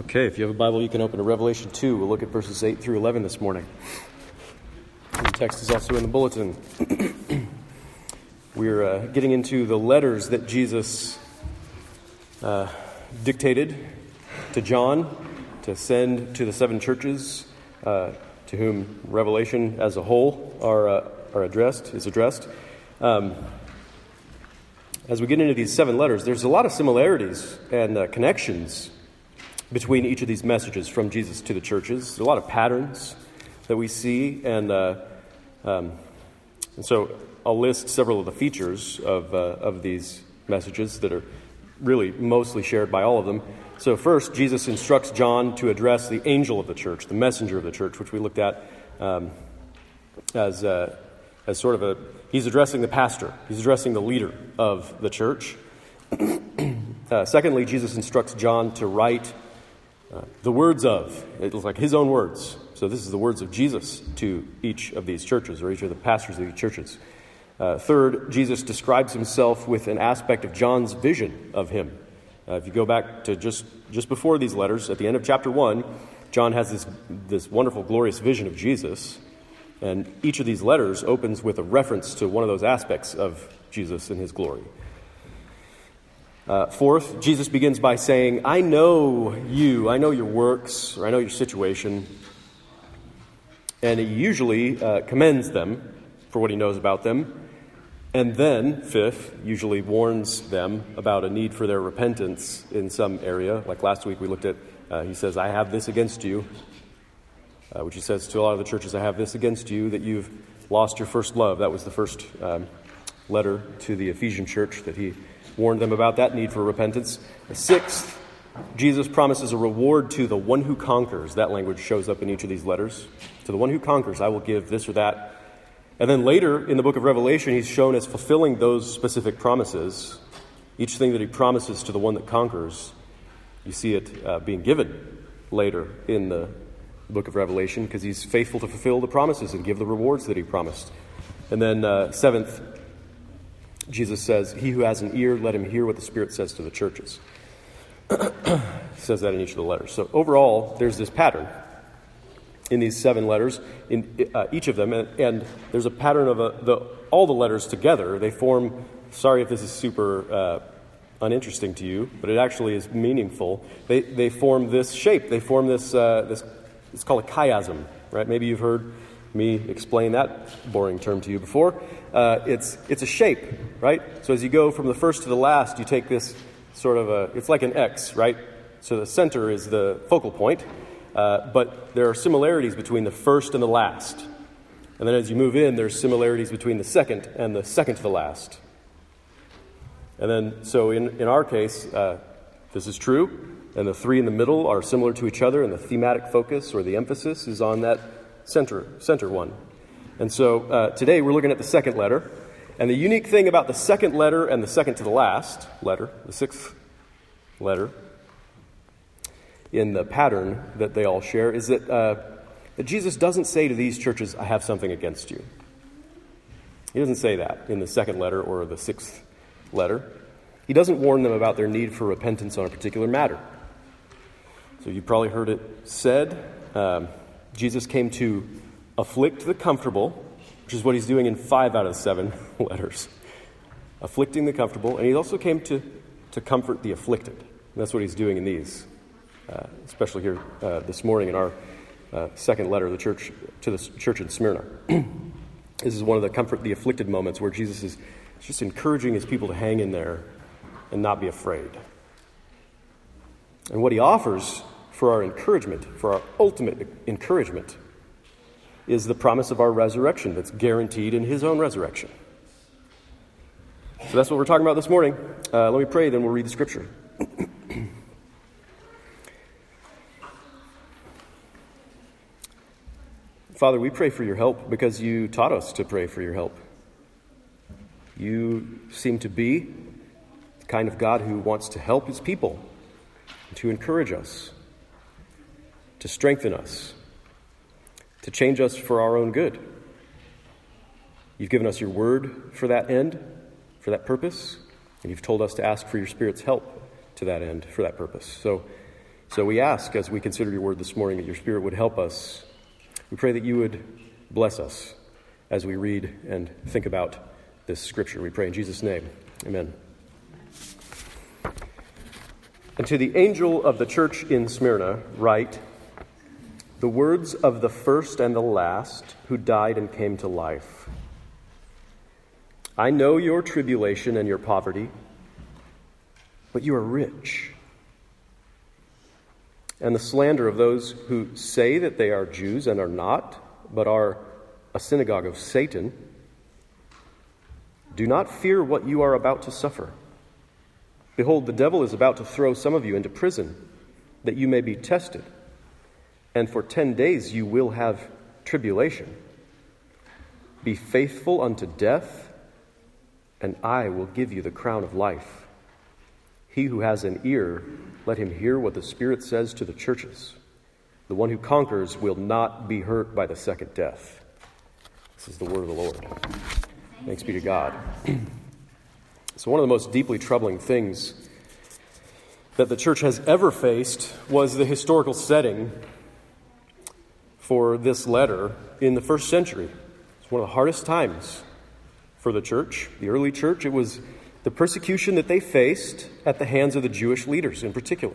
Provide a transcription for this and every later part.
Okay, if you have a Bible, you can open to Revelation 2. We'll look at verses 8 through 11 this morning. The text is also in the bulletin. We're uh, getting into the letters that Jesus uh, dictated to John to send to the seven churches uh, to whom Revelation as a whole are, uh, are addressed, is addressed. Um, as we get into these seven letters, there's a lot of similarities and uh, connections between each of these messages from Jesus to the churches. There's a lot of patterns that we see, and, uh, um, and so I'll list several of the features of, uh, of these messages that are really mostly shared by all of them. So, first, Jesus instructs John to address the angel of the church, the messenger of the church, which we looked at um, as, uh, as sort of a, he's addressing the pastor, he's addressing the leader of the church. uh, secondly, Jesus instructs John to write uh, the words of, it was like his own words. So this is the words of Jesus to each of these churches, or each of the pastors of these churches. Uh, third, Jesus describes himself with an aspect of John's vision of him. Uh, if you go back to just, just before these letters, at the end of chapter 1, John has this, this wonderful, glorious vision of Jesus. And each of these letters opens with a reference to one of those aspects of Jesus and his glory. Uh, fourth, Jesus begins by saying, I know you, I know your works, or I know your situation. And he usually uh, commends them for what he knows about them. And then, fifth, usually warns them about a need for their repentance in some area. Like last week, we looked at, uh, he says, I have this against you, uh, which he says to a lot of the churches, I have this against you, that you've lost your first love. That was the first um, letter to the Ephesian church that he warned them about that need for repentance. Sixth, Jesus promises a reward to the one who conquers. That language shows up in each of these letters. To the one who conquers, I will give this or that. And then later in the book of Revelation, he's shown as fulfilling those specific promises. Each thing that he promises to the one that conquers, you see it uh, being given later in the book of Revelation because he's faithful to fulfill the promises and give the rewards that he promised. And then, uh, seventh, Jesus says, He who has an ear, let him hear what the Spirit says to the churches. says that in each of the letters. So overall, there's this pattern in these seven letters, in uh, each of them, and, and, there's a pattern of a, the, all the letters together. They form, sorry if this is super uh, uninteresting to you, but it actually is meaningful. They, they form this shape. They form this, uh, this, it's called a chiasm, right? Maybe you've heard me explain that boring term to you before. Uh, it's, it's a shape, right? So as you go from the first to the last, you take this sort of a, it's like an X, right? So the center is the focal point, uh, but there are similarities between the first and the last. And then as you move in, there's similarities between the second and the second to the last. And then, so in, in our case, uh, this is true, and the three in the middle are similar to each other, and the thematic focus or the emphasis is on that center, center one. And so uh, today we're looking at the second letter. And the unique thing about the second letter and the second to the last letter, the sixth letter, in the pattern that they all share, is that, uh, that Jesus doesn't say to these churches, I have something against you. He doesn't say that in the second letter or the sixth letter. He doesn't warn them about their need for repentance on a particular matter. So you've probably heard it said. Um, Jesus came to afflict the comfortable, which is what he's doing in five out of seven letters. Afflicting the comfortable, and he also came to, to comfort the afflicted. And that's what he's doing in these, uh, especially here uh, this morning in our uh, second letter the church, to the church in Smyrna. this is one of the comfort the afflicted moments where Jesus is just encouraging his people to hang in there and not be afraid. And what he offers for our encouragement, for our ultimate encouragement, is the promise of our resurrection that's guaranteed in his own resurrection. So that's what we're talking about this morning. Uh, let me pray, then we'll read the scripture. Father, we pray for your help because you taught us to pray for your help. You seem to be the kind of God who wants to help his people, to encourage us, to strengthen us, to change us for our own good. You've given us your word for that end, for that purpose, and you've told us to ask for your Spirit's help to that end, for that purpose. So So we ask, as we consider your word this morning, that your Spirit would help us. We pray that you would bless us as we read and think about this scripture. We pray in Jesus' name. Amen. And to the angel of the church in Smyrna, write the words of the first and the last who died and came to life. I know your tribulation and your poverty, but you are rich. And the slander of those who say that they are Jews and are not, but are a synagogue of Satan. Do not fear what you are about to suffer. Behold, the devil is about to throw some of you into prison, that you may be tested. And for ten days you will have tribulation. Be faithful unto death, and I will give you the crown of life. He who has an ear, let him hear what the Spirit says to the churches. The one who conquers will not be hurt by the second death. This is the word of the Lord. Thanks be to God. So, one of the most deeply troubling things that the church has ever faced was the historical setting for this letter in the first century. It's one of the hardest times for the church, the early church. It was the persecution that they faced at the hands of the Jewish leaders in particular.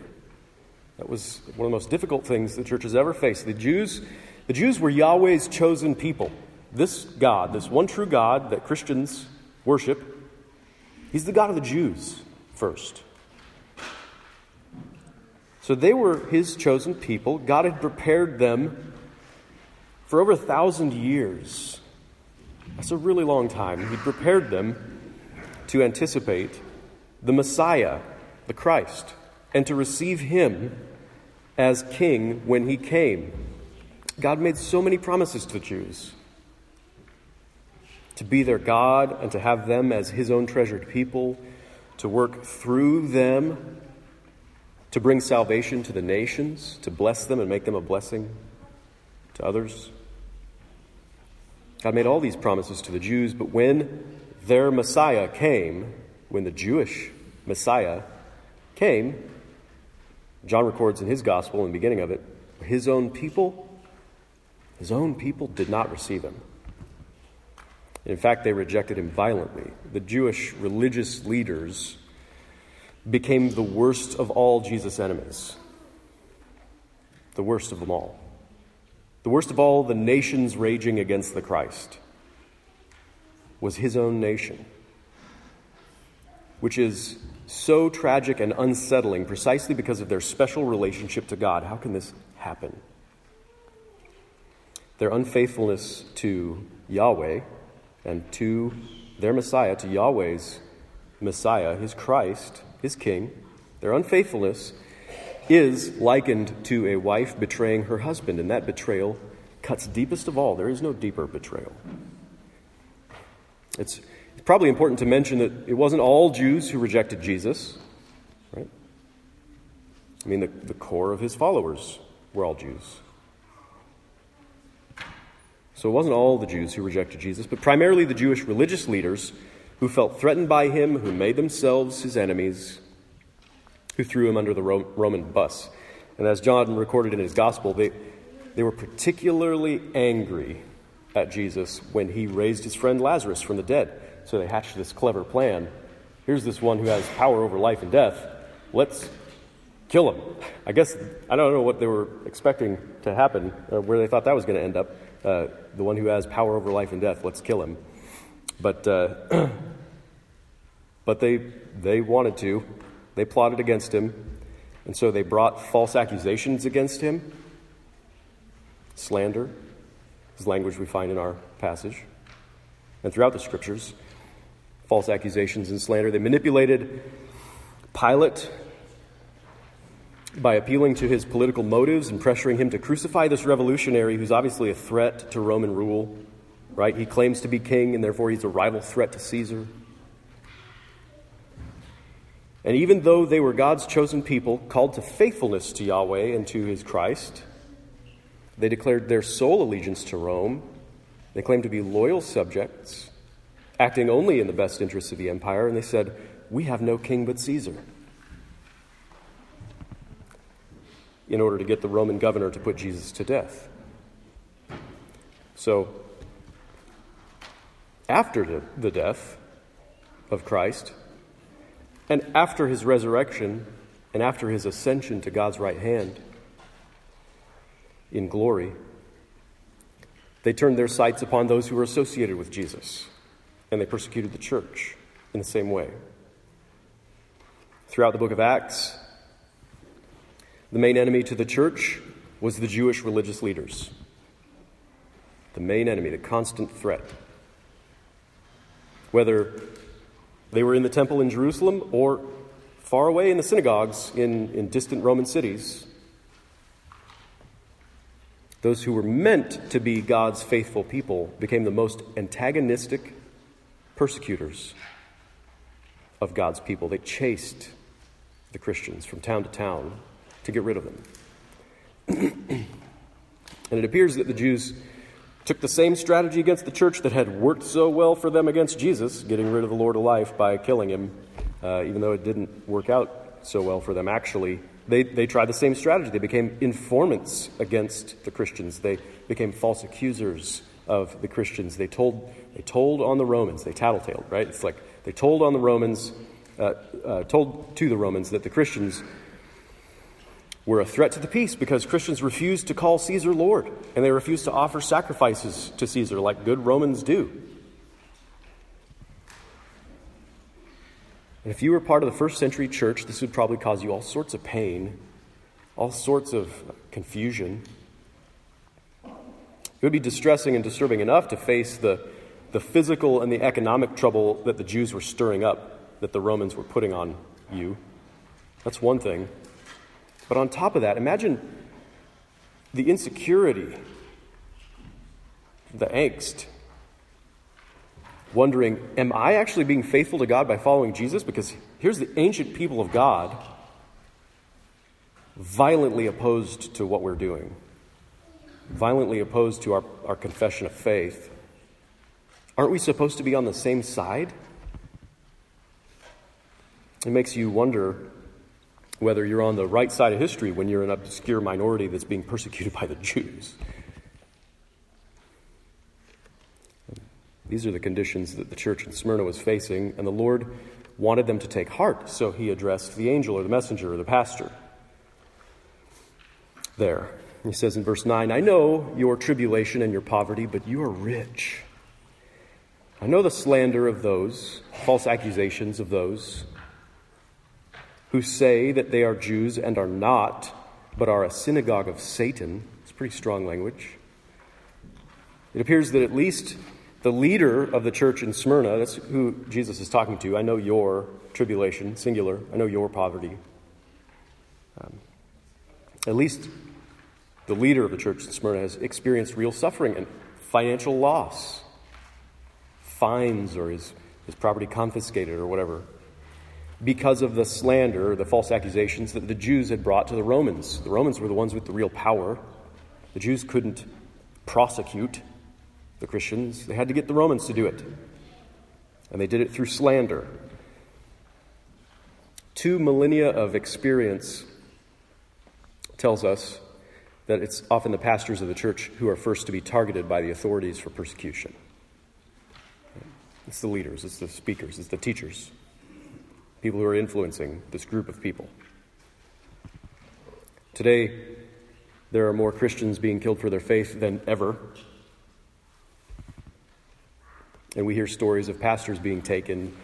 That was one of the most difficult things the church has ever faced. The Jews, the Jews were Yahweh's chosen people. This God, this one true God that Christians worship, He's the God of the Jews first. So they were his chosen people. God had prepared them for over a thousand years. That's a really long time. He prepared them to anticipate the Messiah, the Christ, and to receive him as king when he came. God made so many promises to the Jews to be their God and to have them as his own treasured people, to work through them to bring salvation to the nations, to bless them and make them a blessing to others. God made all these promises to the Jews, but when their Messiah came, when the Jewish Messiah came, John records in his gospel, in the beginning of it, his own people, his own people did not receive him. In fact, they rejected him violently. The Jewish religious leaders became the worst of all Jesus' enemies, the worst of them all, the worst of all the nations raging against the Christ was his own nation, which is so tragic and unsettling precisely because of their special relationship to God. How can this happen? Their unfaithfulness to Yahweh and to their Messiah, to Yahweh's Messiah, his Christ, his king, their unfaithfulness is likened to a wife betraying her husband, and that betrayal cuts deepest of all. There is no deeper betrayal. It's probably important to mention that it wasn't all Jews who rejected Jesus, right? I mean, the, the core of his followers were all Jews. So it wasn't all the Jews who rejected Jesus, but primarily the Jewish religious leaders who felt threatened by him, who made themselves his enemies, who threw him under the Roman bus. And as John recorded in his gospel, they, they were particularly angry at Jesus when he raised his friend Lazarus from the dead. So they hatched this clever plan. Here's this one who has power over life and death. Let's kill him. I guess, I don't know what they were expecting to happen, uh, where they thought that was going to end up. Uh, the one who has power over life and death, let's kill him. But, uh, but they, they wanted to. They plotted against him. And so they brought false accusations against him. Slander is language we find in our passage. And throughout the scriptures, false accusations and slander. They manipulated Pilate by appealing to his political motives and pressuring him to crucify this revolutionary who's obviously a threat to Roman rule, right? He claims to be king, and therefore he's a rival threat to Caesar. And even though they were God's chosen people, called to faithfulness to Yahweh and to his Christ, they declared their sole allegiance to Rome. They claimed to be loyal subjects, acting only in the best interests of the empire, and they said, We have no king but Caesar. in order to get the Roman governor to put Jesus to death. So, after the death of Christ, and after his resurrection, and after his ascension to God's right hand in glory, they turned their sights upon those who were associated with Jesus, and they persecuted the church in the same way. Throughout the book of Acts, the main enemy to the church was the Jewish religious leaders. The main enemy, the constant threat. Whether they were in the temple in Jerusalem or far away in the synagogues in, in distant Roman cities, those who were meant to be God's faithful people became the most antagonistic persecutors of God's people. They chased the Christians from town to town to get rid of them. and it appears that the Jews took the same strategy against the church that had worked so well for them against Jesus, getting rid of the Lord of life by killing him, uh, even though it didn't work out so well for them actually. They, they tried the same strategy. They became informants against the Christians. They became false accusers of the Christians. They told, they told on the Romans, they tattletaled, right? It's like they told on the Romans, uh, uh, told to the Romans that the Christians were a threat to the peace because Christians refused to call Caesar Lord and they refused to offer sacrifices to Caesar like good Romans do. And if you were part of the first century church, this would probably cause you all sorts of pain, all sorts of confusion. It would be distressing and disturbing enough to face the, the physical and the economic trouble that the Jews were stirring up, that the Romans were putting on you. That's one thing. But on top of that, imagine the insecurity, the angst, wondering, am I actually being faithful to God by following Jesus? Because here's the ancient people of God violently opposed to what we're doing, violently opposed to our, our confession of faith. Aren't we supposed to be on the same side? It makes you wonder whether you're on the right side of history when you're an obscure minority that's being persecuted by the Jews. These are the conditions that the church in Smyrna was facing, and the Lord wanted them to take heart, so he addressed the angel or the messenger or the pastor. There. He says in verse 9, I know your tribulation and your poverty, but you are rich. I know the slander of those, false accusations of those who say that they are Jews and are not, but are a synagogue of Satan. It's pretty strong language. It appears that at least the leader of the church in Smyrna, that's who Jesus is talking to, I know your tribulation, singular, I know your poverty. Um, at least the leader of the church in Smyrna has experienced real suffering and financial loss, fines or his, his property confiscated or whatever because of the slander, the false accusations that the Jews had brought to the Romans. The Romans were the ones with the real power. The Jews couldn't prosecute the Christians, they had to get the Romans to do it. And they did it through slander. Two millennia of experience tells us that it's often the pastors of the church who are first to be targeted by the authorities for persecution. It's the leaders, it's the speakers, it's the teachers people who are influencing this group of people. Today, there are more Christians being killed for their faith than ever. And we hear stories of pastors being taken,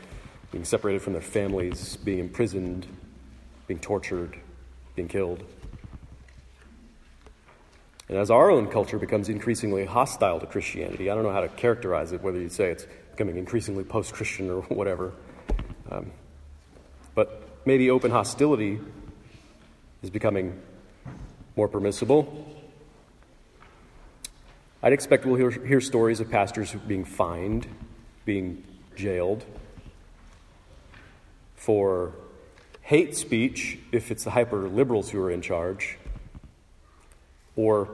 being separated from their families, being imprisoned, being tortured, being killed. And as our own culture becomes increasingly hostile to Christianity, I don't know how to characterize it, whether you'd say it's becoming increasingly post Christian or whatever. Um, but maybe open hostility is becoming more permissible. I'd expect we'll hear, hear stories of pastors being fined, being jailed for hate speech if it's the hyper liberals who are in charge, or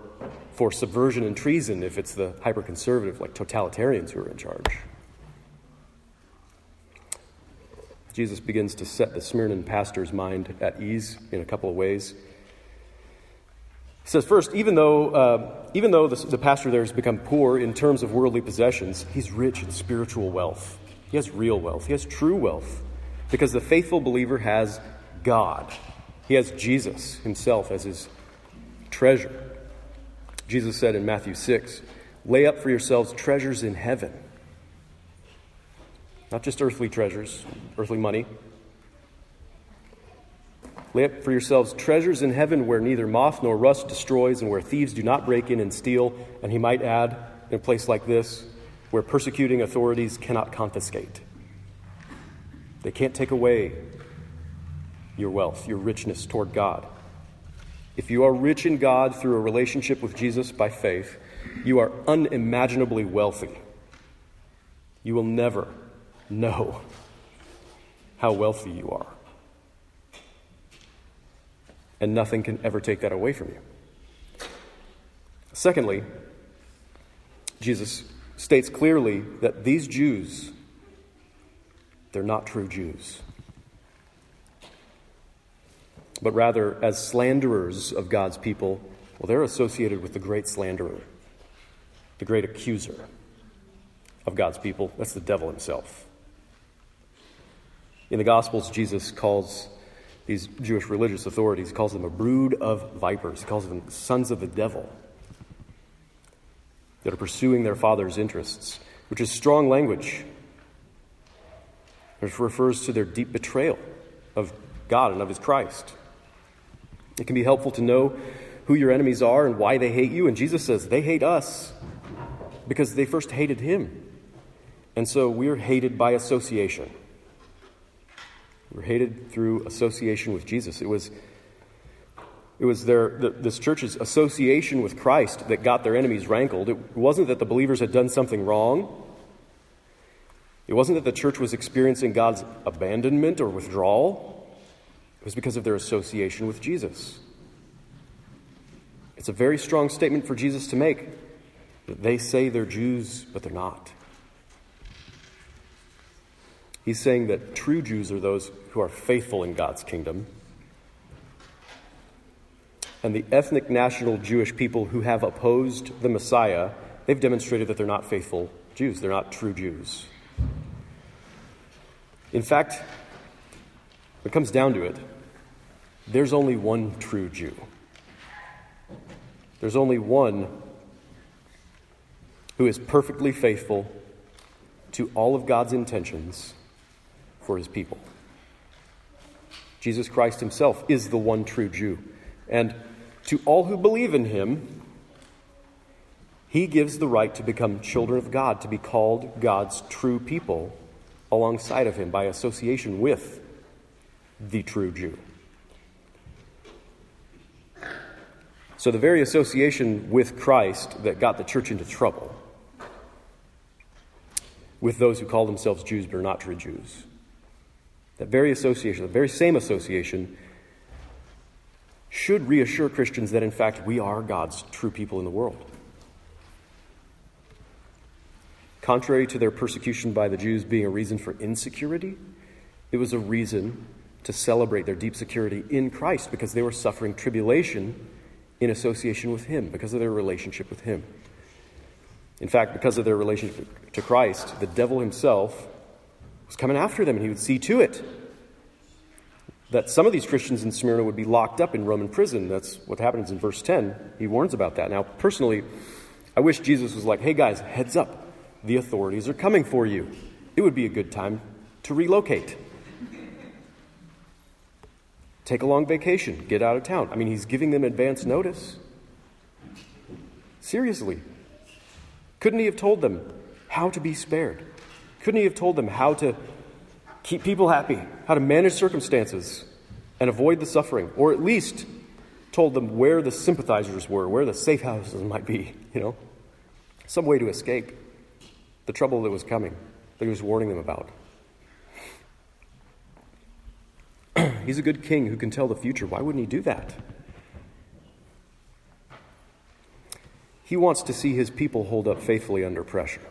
for subversion and treason if it's the hyper conservative, like totalitarians who are in charge. Jesus begins to set the Smyrna pastor's mind at ease in a couple of ways. He says, first, even though, uh, even though the, the pastor there has become poor in terms of worldly possessions, he's rich in spiritual wealth. He has real wealth, he has true wealth, because the faithful believer has God. He has Jesus himself as his treasure. Jesus said in Matthew 6 Lay up for yourselves treasures in heaven. Not just earthly treasures, earthly money. Lay up for yourselves treasures in heaven where neither moth nor rust destroys and where thieves do not break in and steal. And he might add, in a place like this, where persecuting authorities cannot confiscate. They can't take away your wealth, your richness toward God. If you are rich in God through a relationship with Jesus by faith, you are unimaginably wealthy. You will never know how wealthy you are. And nothing can ever take that away from you. Secondly, Jesus states clearly that these Jews, they're not true Jews but rather as slanderers of God's people, well, they're associated with the great slanderer, the great accuser of God's people. That's the devil himself. In the Gospels, Jesus calls these Jewish religious authorities, he calls them a brood of vipers. He calls them sons of the devil that are pursuing their father's interests, which is strong language. It refers to their deep betrayal of God and of his Christ. It can be helpful to know who your enemies are and why they hate you. And Jesus says they hate us because they first hated him. And so we're hated by association. We're hated through association with Jesus. It was, it was their, the, this church's association with Christ that got their enemies rankled. It wasn't that the believers had done something wrong. It wasn't that the church was experiencing God's abandonment or withdrawal. It was because of their association with Jesus. It's a very strong statement for Jesus to make that they say they're Jews, but they're not. He's saying that true Jews are those who are faithful in God's kingdom. And the ethnic national Jewish people who have opposed the Messiah, they've demonstrated that they're not faithful Jews. They're not true Jews. In fact, when it comes down to it, there's only one true Jew. There's only one who is perfectly faithful to all of God's intentions for his people. Jesus Christ himself is the one true Jew. And to all who believe in him, he gives the right to become children of God, to be called God's true people alongside of him by association with the true Jew. So, the very association with Christ that got the church into trouble, with those who call themselves Jews but are not true Jews, that very association, the very same association, should reassure Christians that in fact we are God's true people in the world. Contrary to their persecution by the Jews being a reason for insecurity, it was a reason to celebrate their deep security in Christ because they were suffering tribulation in association with Him because of their relationship with Him. In fact, because of their relationship to Christ, the devil himself was coming after them, and he would see to it that some of these Christians in Smyrna would be locked up in Roman prison. That's what happens in verse 10. He warns about that. Now, personally, I wish Jesus was like, hey guys, heads up. The authorities are coming for you. It would be a good time to relocate. Take a long vacation, get out of town. I mean, he's giving them advance notice. Seriously. Couldn't he have told them how to be spared? Couldn't he have told them how to keep people happy, how to manage circumstances and avoid the suffering? Or at least told them where the sympathizers were, where the safe houses might be, you know? Some way to escape the trouble that was coming, that he was warning them about. He's a good king who can tell the future. Why wouldn't he do that? He wants to see his people hold up faithfully under pressure.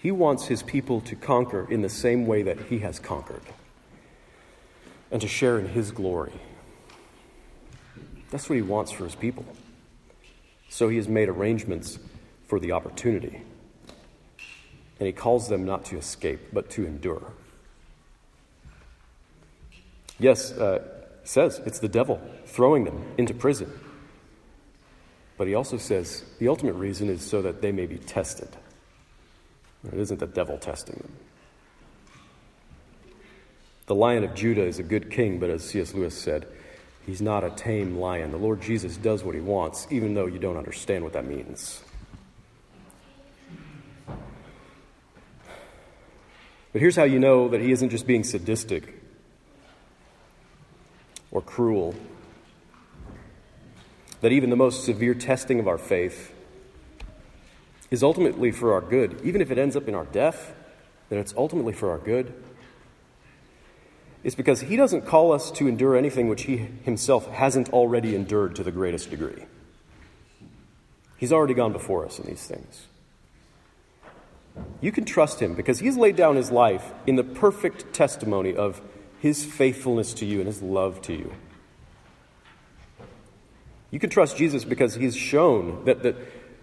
He wants his people to conquer in the same way that he has conquered and to share in his glory. That's what he wants for his people. So he has made arrangements for the opportunity. And he calls them not to escape, but to endure. Yes, uh, says it's the devil throwing them into prison. But he also says the ultimate reason is so that they may be tested. It isn't the devil testing them. The lion of Judah is a good king, but as C.S. Lewis said, he's not a tame lion. The Lord Jesus does what he wants, even though you don't understand what that means. But here's how you know that he isn't just being sadistic or cruel. That even the most severe testing of our faith is ultimately for our good. Even if it ends up in our death, then it's ultimately for our good. It's because he doesn't call us to endure anything which he himself hasn't already endured to the greatest degree. He's already gone before us in these things. You can trust him because he's laid down his life in the perfect testimony of his faithfulness to you and his love to you. You can trust Jesus because he's shown that the,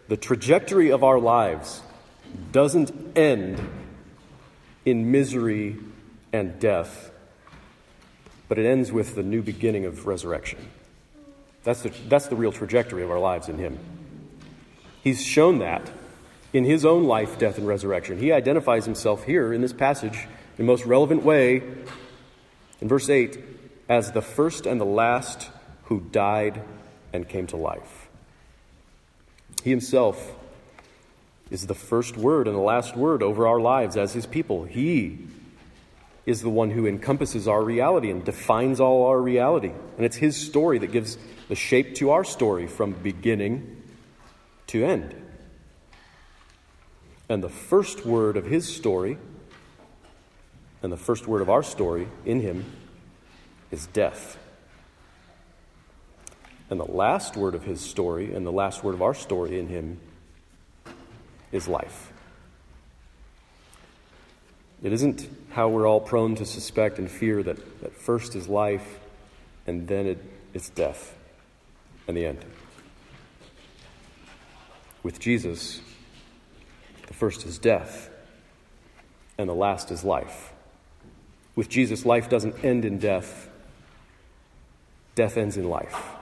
the trajectory of our lives doesn't end in misery and death, but it ends with the new beginning of resurrection. That's the, that's the real trajectory of our lives in him. He's shown that in his own life, death, and resurrection. He identifies himself here in this passage in the most relevant way in verse 8, as the first and the last who died and came to life. He himself is the first word and the last word over our lives as his people. He is the one who encompasses our reality and defines all our reality. And it's his story that gives the shape to our story from beginning to end. And the first word of his story and the first word of our story in him is death. And the last word of his story and the last word of our story in him is life. It isn't how we're all prone to suspect and fear that, that first is life and then it, it's death and the end. With Jesus, the first is death and the last is life. With Jesus, life doesn't end in death, death ends in life.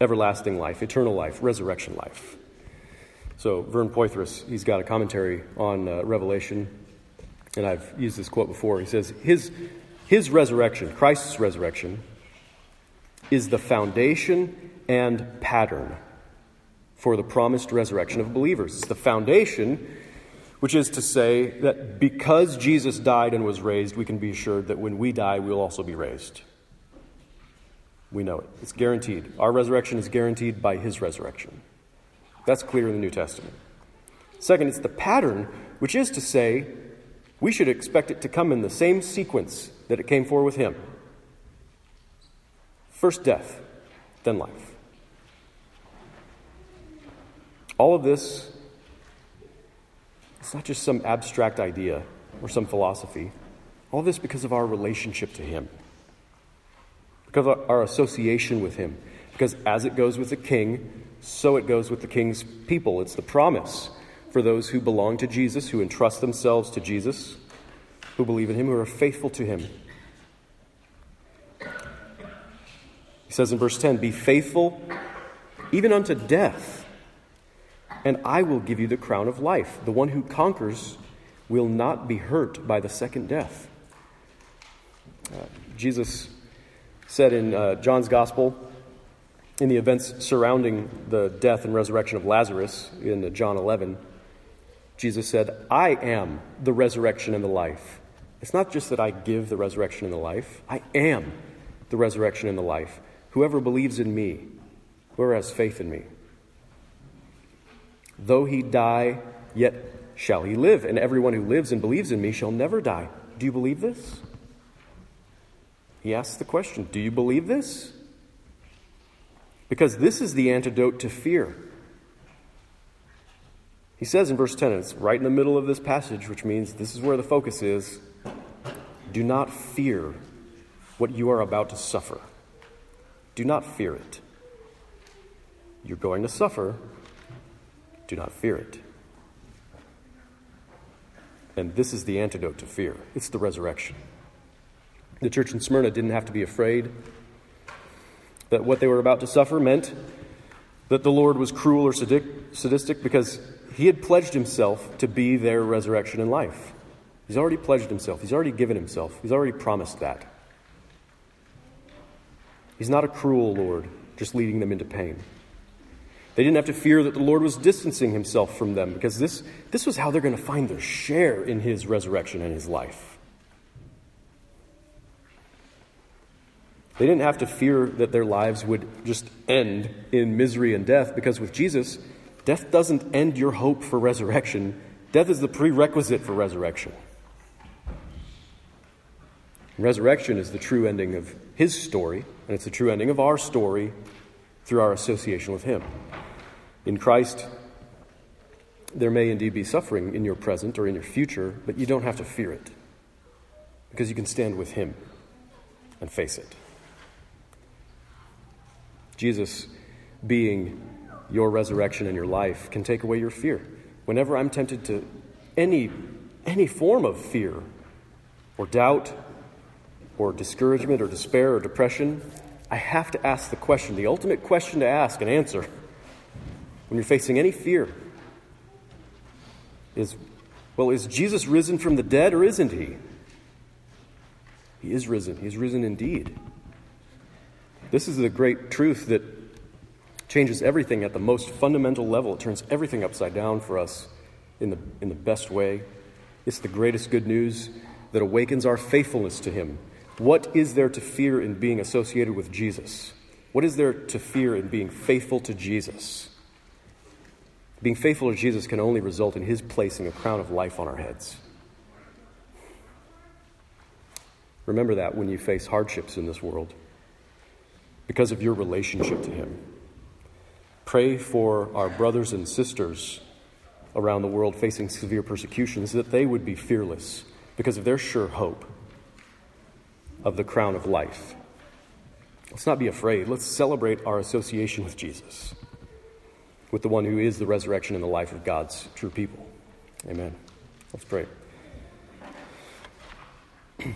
Everlasting life, eternal life, resurrection life. So, Vern Poythress, he's got a commentary on uh, Revelation, and I've used this quote before. He says, his, his resurrection, Christ's resurrection, is the foundation and pattern for the promised resurrection of believers. It's the foundation which is to say that because Jesus died and was raised, we can be assured that when we die, we'll also be raised. We know it. It's guaranteed. Our resurrection is guaranteed by his resurrection. That's clear in the New Testament. Second, it's the pattern, which is to say, we should expect it to come in the same sequence that it came for with him first death, then life. All of this it's not just some abstract idea or some philosophy. All this because of our relationship to Him, because of our association with Him. Because as it goes with the king, so it goes with the king's people. It's the promise for those who belong to Jesus, who entrust themselves to Jesus, who believe in Him, who are faithful to Him. He says in verse 10 Be faithful even unto death and I will give you the crown of life. The one who conquers will not be hurt by the second death. Uh, Jesus said in uh, John's Gospel, in the events surrounding the death and resurrection of Lazarus in John 11, Jesus said, I am the resurrection and the life. It's not just that I give the resurrection and the life, I am the resurrection and the life. Whoever believes in me, whoever has faith in me, Though he die, yet shall he live, and everyone who lives and believes in me shall never die. Do you believe this? He asks the question Do you believe this? Because this is the antidote to fear. He says in verse 10, it's right in the middle of this passage, which means this is where the focus is. Do not fear what you are about to suffer. Do not fear it. You're going to suffer. Do not fear it. And this is the antidote to fear it's the resurrection. The church in Smyrna didn't have to be afraid that what they were about to suffer meant that the Lord was cruel or sadistic because he had pledged himself to be their resurrection and life. He's already pledged himself, he's already given himself, he's already promised that. He's not a cruel Lord, just leading them into pain. They didn't have to fear that the Lord was distancing himself from them because this, this was how they're going to find their share in his resurrection and his life. They didn't have to fear that their lives would just end in misery and death because with Jesus, death doesn't end your hope for resurrection. Death is the prerequisite for resurrection. Resurrection is the true ending of his story, and it's the true ending of our story through our association with him. In Christ, there may indeed be suffering in your present or in your future, but you don't have to fear it because you can stand with Him and face it. Jesus, being your resurrection and your life, can take away your fear. Whenever I'm tempted to any, any form of fear or doubt or discouragement or despair or depression, I have to ask the question, the ultimate question to ask and answer when you're facing any fear is well, is Jesus risen from the dead or isn't he? He is risen. He's risen indeed. This is the great truth that changes everything at the most fundamental level. It turns everything upside down for us in the, in the best way. It's the greatest good news that awakens our faithfulness to Him. What is there to fear in being associated with Jesus? What is there to fear in being faithful to Jesus? Being faithful to Jesus can only result in His placing a crown of life on our heads. Remember that when you face hardships in this world because of your relationship to Him. Pray for our brothers and sisters around the world facing severe persecutions that they would be fearless because of their sure hope of the crown of life. Let's not be afraid. Let's celebrate our association with Jesus with the one who is the resurrection and the life of God's true people. Amen. Let's pray.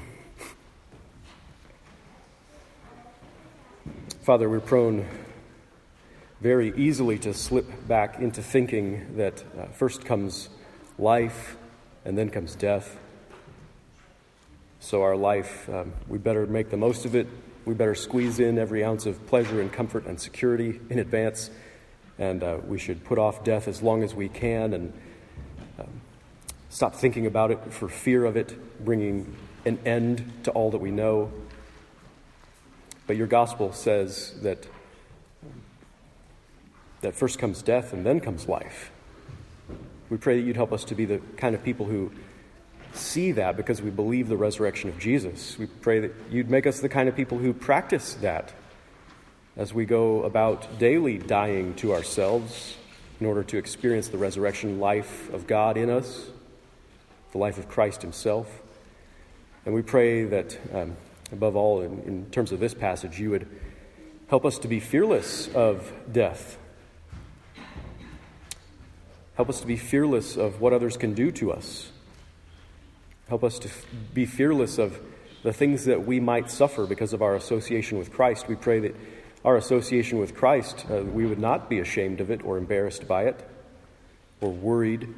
Father, we're prone very easily to slip back into thinking that uh, first comes life and then comes death. So, our life, um, we better make the most of it. We better squeeze in every ounce of pleasure and comfort and security in advance and uh, we should put off death as long as we can and um, stop thinking about it for fear of it bringing an end to all that we know. But your gospel says that, that first comes death and then comes life. We pray that you'd help us to be the kind of people who see that because we believe the resurrection of Jesus. We pray that you'd make us the kind of people who practice that as we go about daily dying to ourselves in order to experience the resurrection life of God in us, the life of Christ Himself. And we pray that, um, above all, in, in terms of this passage, you would help us to be fearless of death. Help us to be fearless of what others can do to us. Help us to f- be fearless of the things that we might suffer because of our association with Christ. We pray that our association with Christ, uh, we would not be ashamed of it or embarrassed by it or worried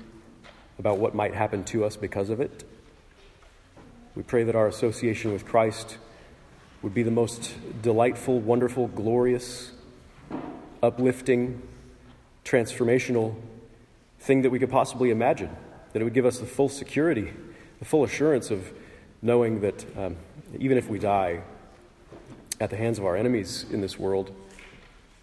about what might happen to us because of it. We pray that our association with Christ would be the most delightful, wonderful, glorious, uplifting, transformational thing that we could possibly imagine. That it would give us the full security, the full assurance of knowing that um, even if we die, at the hands of our enemies in this world.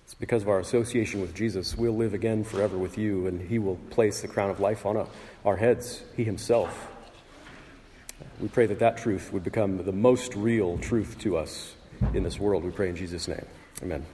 It's because of our association with Jesus. We'll live again forever with you, and He will place the crown of life on our heads, He Himself. We pray that that truth would become the most real truth to us in this world. We pray in Jesus' name. Amen.